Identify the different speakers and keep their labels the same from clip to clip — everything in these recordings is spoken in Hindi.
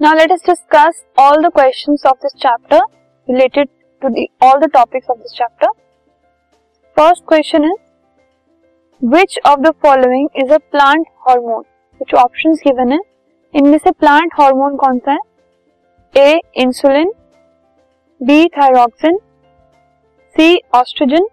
Speaker 1: Now let us discuss all the questions of this chapter related to the all the topics of this chapter. First question is which of the following is a plant hormone? कुछ ऑप्शंस गिवन है इनमें से प्लांट हार्मोन कौन सा है A insulin B thyroxine C oestrogen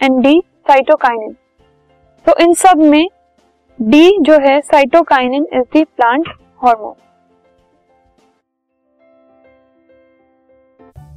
Speaker 1: and D cytokinin तो इन सब में डी जो है cytokinin is the plant hormone